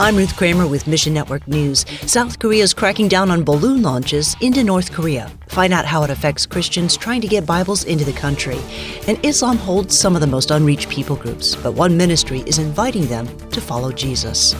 I'm Ruth Kramer with Mission Network News. South Korea is cracking down on balloon launches into North Korea. Find out how it affects Christians trying to get Bibles into the country. And Islam holds some of the most unreached people groups, but one ministry is inviting them to follow Jesus.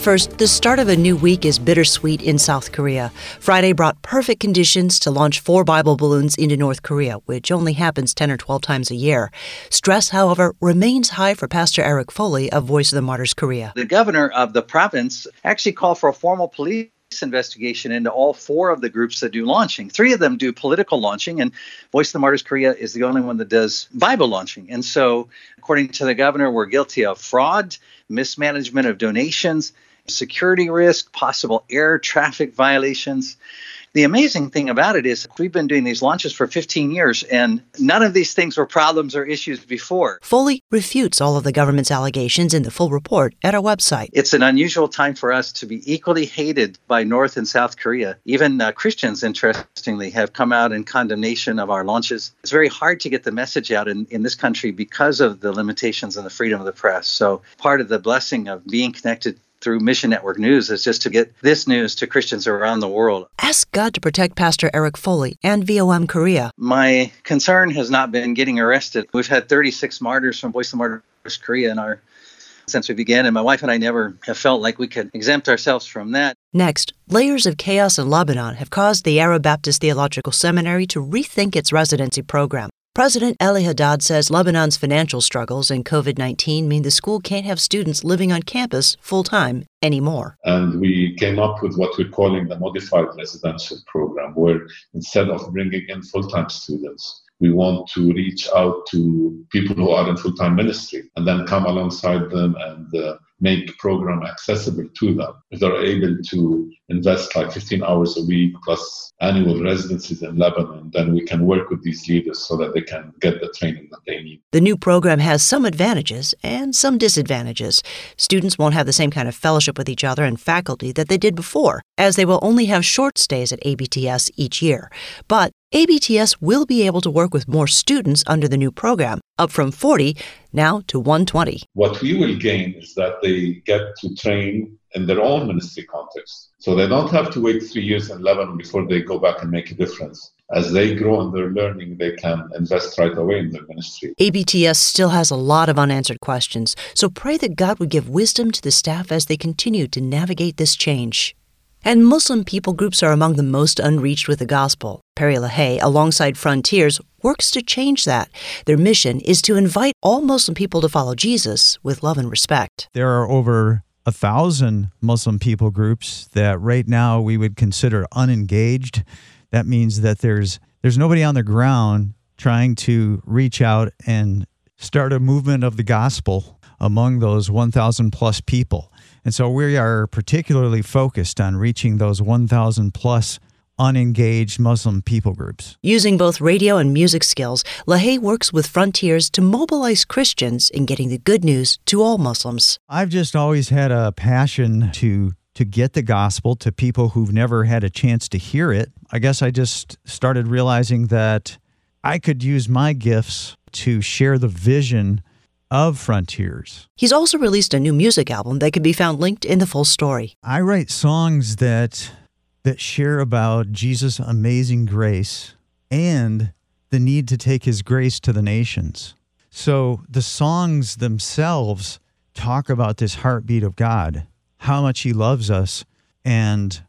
First, the start of a new week is bittersweet in South Korea. Friday brought perfect conditions to launch four Bible balloons into North Korea, which only happens 10 or 12 times a year. Stress, however, remains high for Pastor Eric Foley of Voice of the Martyrs Korea. The governor of the province actually called for a formal police investigation into all four of the groups that do launching. Three of them do political launching, and Voice of the Martyrs Korea is the only one that does Bible launching. And so, according to the governor, we're guilty of fraud, mismanagement of donations, security risk, possible air traffic violations. The amazing thing about it is we've been doing these launches for 15 years and none of these things were problems or issues before. Foley refutes all of the government's allegations in the full report at our website. It's an unusual time for us to be equally hated by North and South Korea. Even uh, Christians, interestingly, have come out in condemnation of our launches. It's very hard to get the message out in, in this country because of the limitations on the freedom of the press. So, part of the blessing of being connected through Mission Network News is just to get this news to Christians around the world. Ask God to protect Pastor Eric Foley and VOM Korea. My concern has not been getting arrested. We've had 36 martyrs from Voice of Martyrs Korea in our since we began, and my wife and I never have felt like we could exempt ourselves from that. Next, layers of chaos in Lebanon have caused the Arab Baptist Theological Seminary to rethink its residency program. President Elie Haddad says Lebanon's financial struggles and COVID 19 mean the school can't have students living on campus full time anymore. And we came up with what we're calling the modified residential program, where instead of bringing in full time students, we want to reach out to people who are in full time ministry and then come alongside them and uh, make program accessible to them. If they're able to invest like 15 hours a week plus annual residencies in Lebanon, then we can work with these leaders so that they can get the training that they need. The new program has some advantages and some disadvantages. Students won't have the same kind of fellowship with each other and faculty that they did before, as they will only have short stays at ABTS each year. But ABTS will be able to work with more students under the new program, up from 40 now to 120. What we will gain is that they get to train in their own ministry context. So they don't have to wait three years in Lebanon before they go back and make a difference. As they grow in their learning, they can invest right away in their ministry. ABTS still has a lot of unanswered questions, so pray that God would give wisdom to the staff as they continue to navigate this change. And Muslim people groups are among the most unreached with the gospel. Perry LaHaye, alongside Frontiers, works to change that. Their mission is to invite all Muslim people to follow Jesus with love and respect. There are over a thousand Muslim people groups that right now we would consider unengaged. That means that there's there's nobody on the ground trying to reach out and start a movement of the gospel among those 1,000 plus people. And so we are particularly focused on reaching those 1,000 plus unengaged Muslim people groups. Using both radio and music skills, LaHaye works with Frontiers to mobilize Christians in getting the good news to all Muslims. I've just always had a passion to to get the gospel to people who've never had a chance to hear it. I guess I just started realizing that I could use my gifts to share the vision of Frontiers. He's also released a new music album that can be found linked in the full story. I write songs that that share about Jesus' amazing grace and the need to take his grace to the nations. So the songs themselves talk about this heartbeat of God, how much he loves us and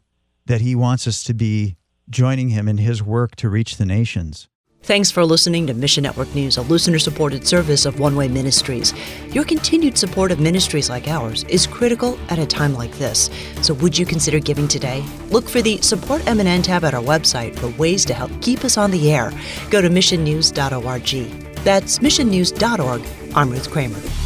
that he wants us to be joining him in his work to reach the nations. Thanks for listening to Mission Network News, a listener supported service of One Way Ministries. Your continued support of ministries like ours is critical at a time like this. So, would you consider giving today? Look for the Support MNN tab at our website for ways to help keep us on the air. Go to missionnews.org. That's missionnews.org. I'm Ruth Kramer.